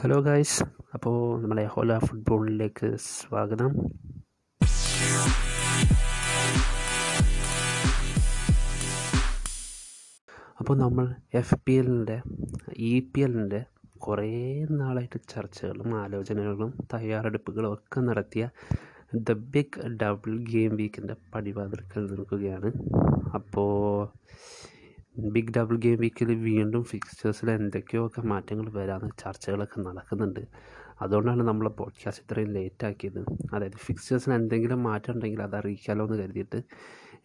Hello guys അപ്പോൾ നമ്മളെ ഹോല ഫുട്ബോളിലേക്ക് സ്വാഗതം. അപ്പോൾ നമ്മൾ എഫ് പി എല്ലിന്റെ ഇ പി എല്ലിന്റെ കുറേ നാളായിട്ട് ചർച്ചകളും ആലോചനകളും തയ്യാറെടുപ്പുകളും ഒക്കെ നടത്തിയ ദ ബിഗ് ഡബിൾ ഗെയിം വീക്കിന്റെ പടിവാതിൽക്കൽ നിൽക്കുകയാണ്. അപ്പോൾ ബിഗ് ഡബിൾ ഗെയിം വീക്കിൽ വീണ്ടും ഫിക്സ്റ്റേഴ്സിൽ എന്തൊക്കെയൊക്കെ മാറ്റങ്ങൾ വരാമെന്ന് ചർച്ചകളൊക്കെ നടക്കുന്നുണ്ട്. അതുകൊണ്ടാണ് നമ്മൾ പോഡ്കാസ്റ്റ് ഇത്രയും ലേറ്റാക്കിയത് അതായത് ഫിക്സ്റ്റേഴ്സിന് എന്തെങ്കിലും മാറ്റം ഉണ്ടെങ്കിൽ അത് അറിയിക്കാമല്ലോ എന്ന് കരുതിയിട്ട്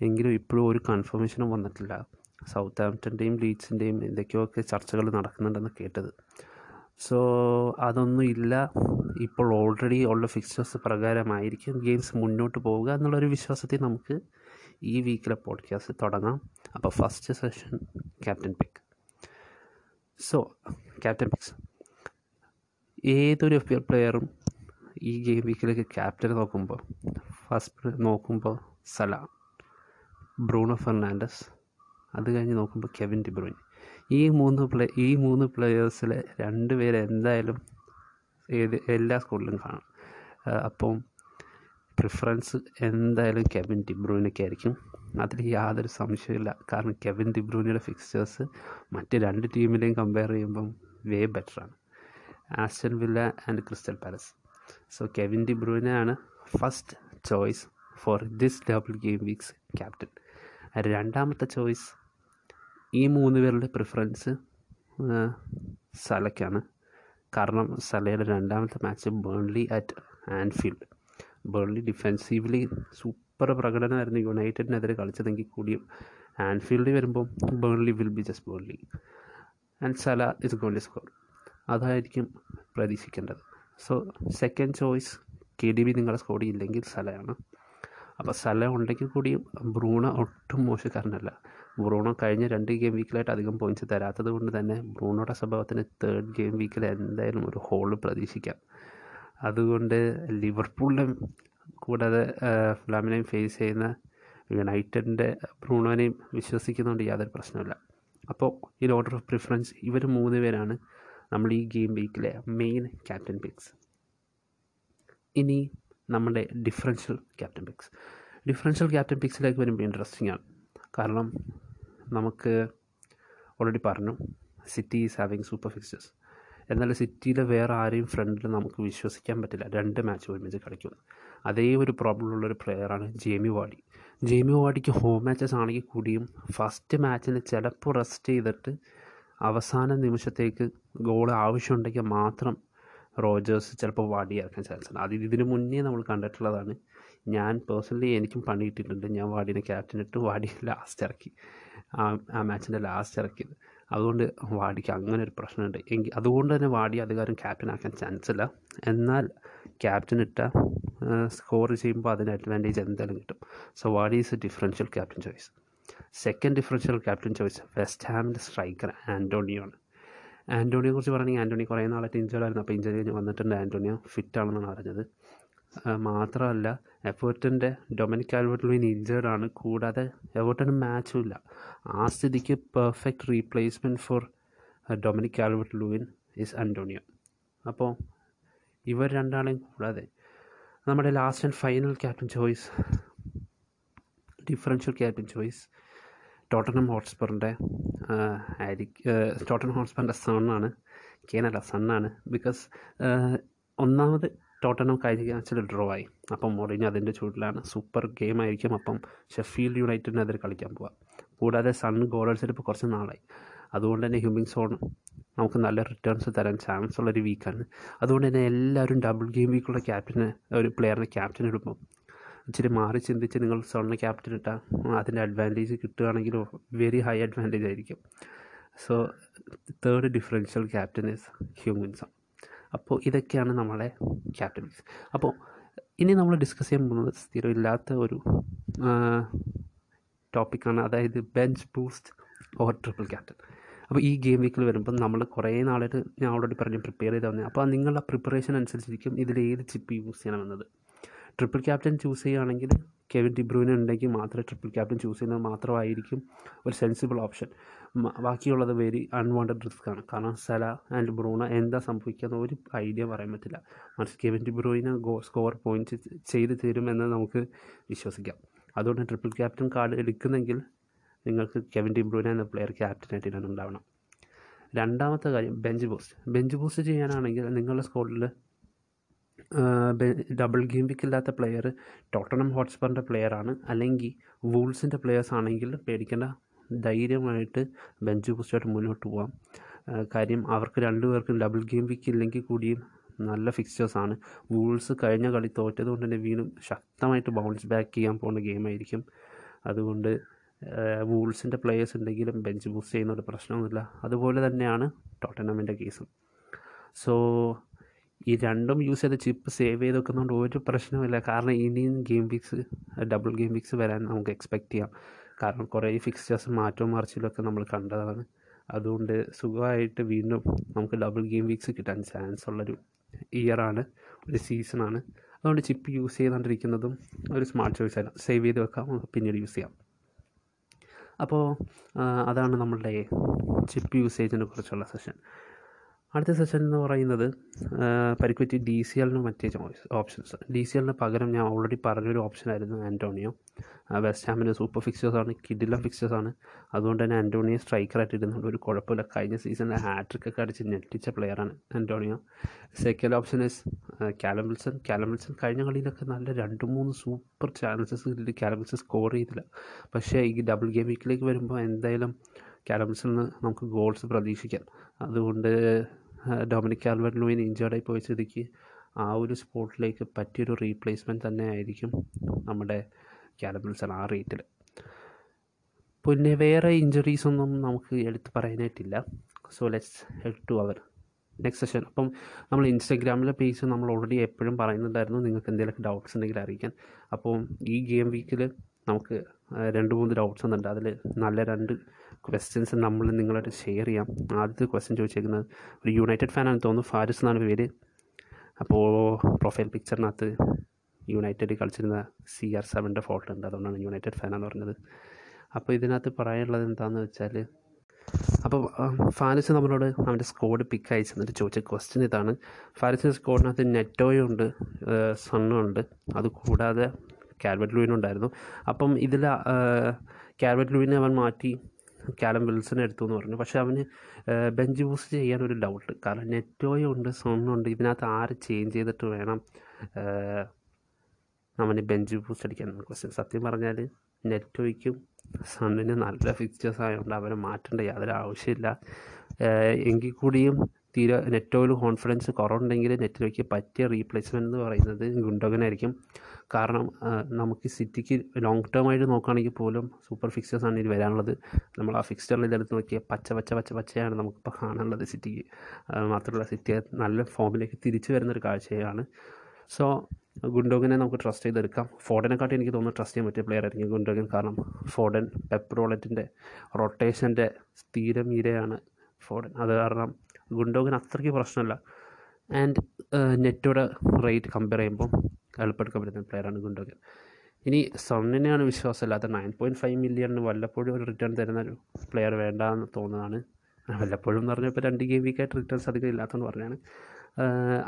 എങ്കിലും ഇപ്പോഴും ഒരു കൺഫർമേഷനും വന്നിട്ടില്ല. സൗത്ത് ആംപ്റ്റന്റെയും ലീഡ്സിന്റെയും എന്തൊക്കെയൊക്കെ ചർച്ചകൾ നടക്കുന്നുണ്ടെന്ന് കേട്ടത്. സോ അതൊന്നും ഇല്ല. ഇപ്പോൾ ഓൾറെഡി ഉള്ള ഫിക്സ്റ്റേഴ്സ് പ്രകാരമായിരിക്കും ഗെയിംസ് മുന്നോട്ട് പോവുക എന്നുള്ളൊരു വിശ്വാസത്തിൽ നമുക്ക് ഈ വീക്കിലെ പോഡ്കാസ്റ്റ് തുടങ്ങാം. അപ്പോൾ first session captain pick so captain picks ഏതൊരു എഫ് പി പ്ലെയറും ഈ ഗെയിം വീക്കിലേക്ക് ക്യാപ്റ്റനെ നോക്കുമ്പോൾ ഫസ്റ്റ് നോക്കുമ്പോൾ സല ബ്രൂണോ ഫെർണാണ്ടസ് അത് കഴിഞ്ഞ് നോക്കുമ്പോൾ കെവിൻ ഡിബ്രൂൻ ഈ മൂന്ന് പ്ലേ ഈ മൂന്ന് പ്ലെയേഴ്സിലെ രണ്ട് പേര് എന്തായാലും ഏത് എല്ലാ സ്കൂളിലും കാണും. അപ്പം പ്രിഫറൻസ് എന്തായാലും കെവിൻ ഡിബ്രൂനൊക്കെ ആയിരിക്കും അതിൽ യാതൊരു സംശയമില്ല കാരണം കെവിൻ ഡിബ്രൂനിയുടെ ഫിക്സേഴ്സ് മറ്റ് രണ്ട് ടീമിലെയും കമ്പയർ ചെയ്യുമ്പം വേ ബെറ്ററാണ് Aston Villa and Crystal Palace so Kevin ഡിബ്രൂനാണ് first choice for this double game weeks captain രണ്ടാമത്തെ ചോയ്സ് ഈ മൂന്ന് പേരുടെ പ്രിഫറൻസ് സലയ്ക്കാണ് കാരണം സലയുടെ രണ്ടാമത്തെ match Burnley at Anfield Burnley defensively super പ്രകടനമായിരുന്നു യുണൈറ്റഡിനെതിരെ കളിച്ചതെങ്കിൽ കൂടിയും. ആൻഫീൽഡിൽ വരുമ്പോൾ Burnley will be just Burnley. And Salah is to score. അതായിരിക്കും പ്രതീക്ഷിക്കേണ്ടത്. So second choice K D B നിങ്ങളുടെ സ്കോഡിൽ ഇല്ലെങ്കിൽ സലയാണ്. അപ്പോൾ സല ഉണ്ടെങ്കിൽ കൂടിയും ബ്രൂണ ഒട്ടും മോശക്കാരനല്ല. ബ്രൂണോ കഴിഞ്ഞ രണ്ട് ഗെയിം വീക്കിലായിട്ട് അധികം പോയിന്റ്സ് തരാത്തത് കൊണ്ട് തന്നെ ബ്രൂണോയുടെ സ്വഭാവത്തിന് തേർഡ് ഗെയിം വീക്കിൽ എന്തായാലും ഒരു ഹോൾ പ്രതീക്ഷിക്കാം. അതുകൊണ്ട് ലിവർപൂളിനെ കൂടാതെ ഫ്ലാമിനെയും ഫേസ് ചെയ്യുന്ന യുണൈറ്റഡിന്റെ ബ്രൂണോനെയും വിശ്വസിക്കുന്നതുകൊണ്ട് യാതൊരു പ്രശ്നമില്ല അപ്പോൾ ഈ ഓർഡർ ഓഫ് പ്രിഫറൻസ് ഇവർ മൂന്ന് പേരാണ് നമ്മൾ ഈ ഗെയിം വീക്കിലെ മെയിൻ ക്യാപ്റ്റൻ പിക്സ് ഇനി നമ്മുടെ differential captain picks differential captain പിക്സിലേക്ക് വരുമ്പോൾ ഇൻട്രസ്റ്റിംഗ് ആണ്. കാരണം നമുക്ക് ഓൾറെഡി പറഞ്ഞു City is having super fixtures എന്നാൽ സിറ്റിയിലെ വേറെ ആരെയും ഫ്രണ്ടിൽ നമുക്ക് വിശ്വസിക്കാൻ പറ്റില്ല. രണ്ട് മാച്ച് ഒരുമിച്ച് കളിക്കുന്നു അതേ ഒരു പ്രോബ്ലം ഉള്ളൊരു പ്ലെയറാണ് ജേമി വാഡി ജേമി വാഡിക്ക് ഹോം മാച്ചസ് ആണെങ്കിൽ കൂടിയും ഫസ്റ്റ് മാച്ചിന് ചിലപ്പോൾ റെസ്റ്റ് ചെയ്തിട്ട് അവസാന നിമിഷത്തേക്ക് ഗോൾ ആവശ്യമുണ്ടെങ്കിൽ മാത്രം റോജേഴ്സ് ചിലപ്പോൾ വാടി ഇറക്കാൻ ചാൻസ് ഉണ്ട്. അത് ഇതിന് മുന്നേ നമ്മൾ കണ്ടിട്ടുള്ളതാണ്. ഞാൻ പേഴ്സണലി എനിക്കും പണി കിട്ടിയിട്ടുണ്ട്. ഞാൻ വാടിനെ ക്യാപ്റ്റൻ ഇട്ട് വാടി ലാസ്റ്റ് ഇറക്കി. ആ ആ മാച്ചിന്റെ ലാസ്റ്റ് ഇറക്കിയത്. അതുകൊണ്ട് വാടിക്ക് അങ്ങനെ ഒരു പ്രശ്നമുണ്ട്. എങ്കിൽ അതുകൊണ്ട് തന്നെ വാടി അധികാരം ക്യാപ്റ്റൻ ആക്കാൻ ചാൻസ് ഇല്ല. എന്നാൽ ക്യാപ്റ്റൻ ഇട്ട സ്കോർ ചെയ്യുമ്പോൾ അതിന് അഡ്വാന്റേജ് എന്തായാലും കിട്ടും. So Vardy is a differential captain choice second differential captain choice West ഹാമിന്റെ striker Antonio ആണ്. ആന്റോണിയെ കുറിച്ച് പറയുകയാണെങ്കിൽ ആന്റോണി കുറേ നാളായിട്ട് ഇഞ്ചേർഡ് ആയിരുന്നു. അപ്പോൾ ഇഞ്ചറി കഴിഞ്ഞ് വന്നിട്ടുണ്ട് ആന്റോണിയോ ഫിറ്റ് ആണെന്നാണ് അറിഞ്ഞത്. മാത്രമല്ല എഫേർട്ടിന്റെ ഡൊമിനിക് ആൽബർട്ട് ഇഞ്ചേർഡ് ആണ്. കൂടാതെ എഫേർട്ടിന് മാച്ചും ഇല്ല. ആ സ്ഥിതിക്ക് perfect replacement for Dominic Calvert Lewin is Antonio അപ്പോൾ ഇവർ രണ്ടാളെയും കൂടാതെ നമ്മുടെ last and final captain choice differential captain choice Tottenham ഹോട്ട്സ്പറിന്റെ Tottenham ഹോട്ട്സ്പറിന്റെ സണ്ണാണ് കേനല്ല സണ്ണാണ് ബിക്കോസ് ഒന്നാമത് ടോട്ടനം കഴിഞ്ഞ മാച്ചിൽ ഡ്രോ ആയി അപ്പം മൊറിഞ്ഞ് അതിന്റെ ചൂടിലാണ് സൂപ്പർ ഗെയിം ആയിരിക്കും അപ്പം ഷെഫീൽഡ് യുണൈറ്റഡിനെതിരെ കളിക്കാൻ പോവാം. കൂടാതെ സൺ ഗോൾ കുറച്ച് നാളായി. അതുകൊണ്ട് തന്നെ ഹ്യൂമിങ് സോൺ നമുക്ക് നല്ല റിട്ടേൺസ് തരാൻ ചാൻസ് ഉള്ളൊരു വീക്കാണ് അതുകൊണ്ട് തന്നെ എല്ലാവരും ഡബിൾ ഗെയിം വീക്കുള്ള ക്യാപ്റ്റന് ഒരു പ്ലെയറിനെ ക്യാപ്റ്റൻ ഇടുമ്പോൾ ഇച്ചിരി മാറി ചിന്തിച്ച് നിങ്ങൾ സോണിനെ ക്യാപ്റ്റൻ ഇട്ടാൽ അതിന്റെ അഡ്വാന്റേജ് കിട്ടുകയാണെങ്കിൽ വെരി ഹൈ അഡ്വാന്റേജ് ആയിരിക്കും. So third differential captain is Heung min Son അപ്പോൾ ഇതൊക്കെയാണ് നമ്മളെ ക്യാപ്റ്റൻസ് അപ്പോൾ ഇനി നമ്മൾ ഡിസ്കസ് ചെയ്യാൻ പോകുന്നത് സ്ഥിരമില്ലാത്ത ഒരു ടോപ്പിക്കാണ് അതായത് bench boost or triple captain അപ്പോൾ ഈ ഗെയിം വീക്കിൽ വരുമ്പോൾ നമ്മൾ കുറേ നാളായിട്ട് ഞാൻ ഓൾറെഡി പറഞ്ഞു പ്രിപ്പയർ ചെയ്ത് വന്നത് അപ്പോൾ നിങ്ങളുടെ പ്രിപ്പറേഷൻ അനുസരിച്ചിരിക്കും ഇതിൽ ഏത് ചിപ്പ് യൂസ് ചെയ്യണമെന്നത്. ട്രിപ്പിൾ ക്യാപ്റ്റൻ ചൂസ് ചെയ്യുകയാണെങ്കിൽ കെവിൻ ഡിബ്രൂവിനെ ഉണ്ടെങ്കിൽ മാത്രമേ ട്രിപ്പിൾ ക്യാപ്റ്റൻ ചൂസ് ചെയ്യുന്നത് മാത്രമായിരിക്കും ഒരു സെൻസിബിൾ ഓപ്ഷൻ ബാക്കിയുള്ളത് വെരി അൺവാണ്ടഡ് റിസ്ക് ആണ്. കാരണം സല ആൻഡ് ബ്രൂണ എന്താ സംഭവിക്കുക ഒരു ഐഡിയ പറയാൻ പറ്റില്ല. മറിച്ച് കെവിൻ ഡിബ്രൂവിനെ ഗോ സ്കോർ പോയിന്റ് ചെയ്ത് തരുമെന്ന് നമുക്ക് വിശ്വസിക്കാം. അതുകൊണ്ട് ട്രിപ്പിൾ ക്യാപ്റ്റൻ കാർഡ് എടുക്കുന്നെങ്കിൽ നിങ്ങൾക്ക് കെവിൻ ഡിബ്രൂവിനെ എന്ന പ്ലെയർ ക്യാപ്റ്റനായിട്ട് ഇതിനുണ്ടാവണം രണ്ടാമത്തെ കാര്യം ബെഞ്ച് ബൂസ്റ്റ് ബെഞ്ച് ബൂസ്റ്റ് ചെയ്യാനാണെങ്കിൽ നിങ്ങളുടെ സ്കോഡിൽ ഡബിൾ ഗെയിം വിക്ക് ഇല്ലാത്ത പ്ലെയർ ടോട്ടനം ഹോട്ട്സ്പറിന്റെ പ്ലെയറാണ് അല്ലെങ്കിൽ വൂൾസിന്റെ പ്ലെയേഴ്സ് ആണെങ്കിൽ പേടിക്കേണ്ട. ധൈര്യമായിട്ട് ബെഞ്ച് ബൂസ്റ്റായിട്ട് മുന്നോട്ട് പോകാം കാര്യം അവർക്ക് രണ്ടുപേർക്കും ഡബിൾ ഗെയിം വിക്ക് ഇല്ലെങ്കിൽ കൂടിയും നല്ല ഫിക്സ്റ്റേഴ്സാണ് വൂൾസ് കഴിഞ്ഞ കളി തോറ്റത് കൊണ്ട് തന്നെ വീണ്ടും ശക്തമായിട്ട് ബൗൺസ് ബാക്ക് ചെയ്യാൻ പോകുന്ന ഗെയിമായിരിക്കും അതുകൊണ്ട് വൂൾസിന്റെ പ്ലെയേഴ്സ് ഉണ്ടെങ്കിലും ബെഞ്ച് ബൂസ്റ്റ് ചെയ്യുന്നൊരു പ്രശ്നമൊന്നുമില്ല. അതുപോലെ തന്നെയാണ് ടോട്ടനമിന്റെ കേസും സോ ഈ രണ്ടും യൂസ് ചെയ്ത ചിപ്പ് സേവ് ചെയ്ത് വെക്കുന്നതുകൊണ്ട് ഒരു പ്രശ്നമില്ല കാരണം ഇനിയും game weeks double game weeks വരാൻ നമുക്ക് എക്സ്പെക്റ്റ് ചെയ്യാം. കാരണം കുറേ ഫിക്സ്റ്റേഴ്സ് മാറ്റവും മറിച്ചിലൊക്കെ നമ്മൾ കണ്ടതാണ്. അതുകൊണ്ട് സുഖമായിട്ട് വീണ്ടും നമുക്ക് ഡബിൾ ഗെയിം വീക്സ് കിട്ടാൻ ചാൻസ് ഉള്ളൊരു ഇയറാണ് ഒരു സീസണാണ് അതുകൊണ്ട് ചിപ്പ് യൂസ് ചെയ്തുകൊണ്ടിരിക്കുന്നതും ഒരു സ്മാർട്ട് ചോയ്സ് ആയിരുന്നു. സേവ് ചെയ്ത് വെക്കാം പിന്നീട് യൂസ് ചെയ്യാം. അപ്പോൾ അതാണ് നമ്മളുടെ ചിപ്പ് യൂസേജിനെ കുറിച്ചുള്ള സെഷൻ അടുത്ത സെഷൻ എന്ന് പറയുന്നത് പരിക്കുറ്റി ഡി സി എല്ലിന് മറ്റേ ചോയ്സ് ഓപ്ഷൻസ് ഡി സി എല്ലിന് പകരം ഞാൻ ഓൾറെഡി പറഞ്ഞൊരു ഓപ്ഷനായിരുന്നു ആന്റോണിയോ വെസ്റ്റ് ഹാമിന്റെ സൂപ്പർ ഫിക്സേഴ്സാണ് കിഡിലം ഫിക്സേഴ്സാണ് അതുകൊണ്ട് തന്നെ ആന്റോണിയോ സ്ട്രൈക്കറായിട്ട് ഇരുന്നുകൊണ്ട് ഒരു കുഴപ്പമില്ല. കഴിഞ്ഞ സീസണിൽ ഹാട്രിക് ഒക്കെ അടിച്ച് ഞെട്ടിച്ച പ്ലെയറാണ് Antonio second option is Callum Wilson Callum Wilson കഴിഞ്ഞ കളിയിലൊക്കെ നല്ല രണ്ട് മൂന്ന് സൂപ്പർ ചാൻസസ് കാലംബിൾസൺ സ്കോർ ചെയ്തില്ല. പക്ഷേ ഈ ഡബിൾ ഗെയിം വീക്കിലേക്ക് വരുമ്പോൾ എന്തായാലും കാലംബിൾസിൽ നിന്ന് നമുക്ക് ഗോൾസ് പ്രതീക്ഷിക്കാം. അതുകൊണ്ട് ഡൊമിനിക് ആൽബർട്ട് ലൂയിൻ ഇഞ്ചേർഡായി പോയ സ്ഥിതിക്ക് ആ ഒരു സ്പോട്ടിലേക്ക് പറ്റിയൊരു റീപ്ലേസ്മെന്റ് തന്നെ ആയിരിക്കും നമ്മുടെ ക്യാലബിൾസൺ ആ റേറ്റിൽ പിന്നെ വേറെ ഇഞ്ചുറീസൊന്നും നമുക്ക് എടുത്ത് പറയാനായിട്ടില്ല. So let's head to our next session അപ്പം നമ്മൾ ഇൻസ്റ്റാഗ്രാമിലെ പേജ് നമ്മൾ ഓൾറെഡി എപ്പോഴും പറയുന്നുണ്ടായിരുന്നു. നിങ്ങൾക്ക് എന്തെങ്കിലും ഡൗട്ട്സ് ഉണ്ടെങ്കിൽ അറിയിക്കാൻ. അപ്പം ഈ ഗെയിം വീക്കിൽ നമുക്ക് രണ്ട് മൂന്ന് ഡൗട്ട്സ് ഒന്നുണ്ട്. അതിൽ നല്ല രണ്ട് ക്വസ്റ്റ്യൻസ് നമ്മൾ നിങ്ങളായിട്ട് ഷെയർ ചെയ്യാം. ആദ്യത്തെ ക്വസ്റ്റ്യൻ ചോദിച്ചേക്കുന്നത് ഒരു യുണൈറ്റഡ് ഫാനാണെന്ന് തോന്നുന്നു. ഫാരിസ് എന്നാണ് പേര്. അപ്പോൾ പ്രൊഫൈൽ പിക്ചറിനകത്ത് യുണൈറ്റഡ് കളിച്ചിരുന്ന സി ആർ സെവന്റെ ഫോട്ടോ ഉണ്ട്. അതുകൊണ്ടാണ് യുണൈറ്റഡ് ഫാനാന്ന് പറഞ്ഞത്. അപ്പോൾ ഇതിനകത്ത് പറയാനുള്ളത് എന്താണെന്ന് വെച്ചാൽ അപ്പോൾ ഫാരിസ് നമ്മളോട് അവന്റെ സ്കോഡ് പിക്ക് അയച്ചു എന്നിട്ട് ചോദിച്ച ക്വസ്റ്റ്യൻ ഇതാണ്. ഫാരിസിന്റെ സ്കോഡിനകത്ത് നെറ്റോയും ഉണ്ട് സണ്ണും ഉണ്ട്. അതുകൂടാതെ കാൽവറ്റ് ലൂയിനുണ്ടായിരുന്നു അപ്പം ഇതിൽ കാൽവറ്റ് ലൂയിനെ അവൻ മാറ്റി കാലം വിൽസൺ എടുത്തു എന്ന് പറഞ്ഞു. പക്ഷേ അവന് ബെഞ്ച് ബൂസ്റ്റ് ചെയ്യാൻ ഒരു ഡൗട്ട് കാരണം നെറ്റോയും ഉണ്ട് സോണുണ്ട് ഇതിനകത്ത് ആര് ചേഞ്ച് ചെയ്തിട്ട് വേണം അവന് ബെഞ്ച് ബൂസ്റ്റ് അടിക്കാൻ ക്വസ്റ്റ്യൻ സത്യം പറഞ്ഞാൽ നെറ്റോയ്ക്കും സണ്ണിന് നല്ല ഫിക്ചേഴ്സ് ആയതുകൊണ്ട് അവനെ മാറ്റേണ്ട യാതൊരു ആവശ്യമില്ല. എങ്കിൽ കൂടിയും തീരെ നെറ്റോയിൽ കോൺഫിഡൻസ് കുറവുണ്ടെങ്കിൽ നെറ്റിലേക്ക് പറ്റിയ റീപ്ലേസ്മെന്റ് എന്ന് പറയുന്നത് ഗുണ്ടോഗനായിരിക്കും കാരണം നമുക്ക് സിറ്റിക്ക് ലോങ് ടേം ആയിട്ട് നോക്കുകയാണെങ്കിൽ പോലും സൂപ്പർ ഫിക്സേഴ്സാണ് ഇനി വരാനുള്ളത്. നമ്മൾ ആ ഫിക്സ്റ്ററിൽ ഇതെടുത്ത് നോക്കിയാൽ പച്ച പച്ച പച്ച പച്ചയാണ് നമുക്കിപ്പോൾ കാണാനുള്ളത് സിറ്റിക്ക്. മാത്രമല്ല സിറ്റി നല്ല ഫോമിലേക്ക് തിരിച്ചു വരുന്നൊരു കാഴ്ചയാണ്. സോ ഗുണ്ടോഗനെ നമുക്ക് ട്രസ്റ്റ് ചെയ്തെടുക്കാം. ഫോർഡനെക്കാട്ടി എനിക്ക് തോന്നുന്നു ട്രസ്റ്റ് ചെയ്യാൻ പറ്റിയ പ്ലെയർ ആയിരിക്കും ഗുണ്ടോഗൻ. കാരണം ഫോഡൻ പെപ്രോളറ്റിന്റെ റൊട്ടേഷന്റെ സ്ഥിരമീരയാണ് ഫോഡൻ അത് കാരണം ഗുണ്ടോഗൻ അത്രയ്ക്ക് പ്രശ്നമല്ല. ആൻഡ് നെറ്റോടെ റേറ്റ് കമ്പയർ ചെയ്യുമ്പോൾ എളുപ്പമെടുക്കാൻ പറ്റുന്ന പ്ലെയറാണ് ഗുണ്ടോഗൻ ഇനി സണ്ണിനെയാണ് വിശ്വാസമില്ലാത്ത നയൻ പോയിന്റ് ഫൈവ് മില്യണിന് വല്ലപ്പോഴും ഒരു റിട്ടേൺ തരുന്ന ഒരു പ്ലെയർ വേണ്ട എന്ന് തോന്നുന്നതാണ് വല്ലപ്പോഴും എന്ന് പറഞ്ഞപ്പോൾ രണ്ട് ഗെയിം വീക്കായിട്ട് റിട്ടേൺസ് അധികം ഇല്ലാത്തതെന്ന് പറഞ്ഞാണ്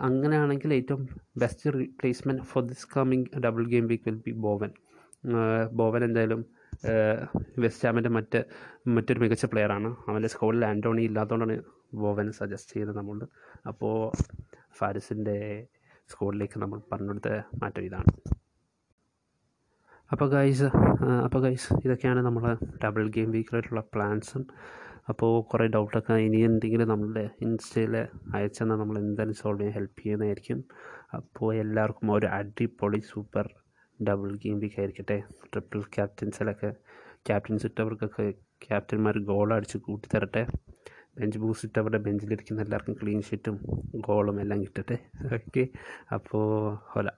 അങ്ങനെയാണെങ്കിൽ ഏറ്റവും best replacement for this coming double game week will be Bowen Bowen എന്തായാലും വെസ്റ്റ് ഹാമിന്റെ മറ്റ് മറ്റൊരു മികച്ച പ്ലെയറാണ് അവന്റെ സ്കോഡിൽ ആന്റോണി ഇല്ലാത്തതുകൊണ്ടാണ് ബോവൻ സജസ്റ്റ് ചെയ്തത് നമ്മൾ അപ്പോൾ ഫാരിസിന്റെ സ്കൂളിലേക്ക് നമ്മൾ പറഞ്ഞെടുത്ത മാറ്റം ഇതാണ്. അപ്പോൾ ഗൈസ് അപ്പോൾ ഗൈസ് ഇതൊക്കെയാണ് നമ്മൾ ഡബിൾ ഗെയിം വീക്കിലായിട്ടുള്ള പ്ലാൻസും അപ്പോൾ കുറേ ഡൗട്ടൊക്കെ ഇനി എന്തെങ്കിലും നമ്മളുടെ ഇൻസ്റ്റയിൽ അയച്ചെന്നാൽ നമ്മൾ എന്തായാലും സോൾവ് ചെയ്യാൻ ഹെൽപ്പ് ചെയ്യുന്നതായിരിക്കും. അപ്പോൾ എല്ലാവർക്കും ഒരു അടിപൊളി സൂപ്പർ ഡബിൾ ഗെയിം വീക്ക് ആയിരിക്കട്ടെ. ട്രിപ്പിൾ ക്യാപ്റ്റൻസിലൊക്കെ ക്യാപ്റ്റൻസ് ഇട്ടവർക്കൊക്കെ ക്യാപ്റ്റന്മാർ ഗോൾ അടിച്ച് കൂട്ടിത്തരട്ടെ. ബെഞ്ച് ബൂസ്റ്റ് ഇട്ടവരുടെ ബെഞ്ചിലിരിക്കുന്ന എല്ലാവർക്കും ക്ലീൻ ഷീറ്റും ഗോളും എല്ലാം കിട്ടട്ടെ ഓക്കെ അപ്പോൾ ഹൊല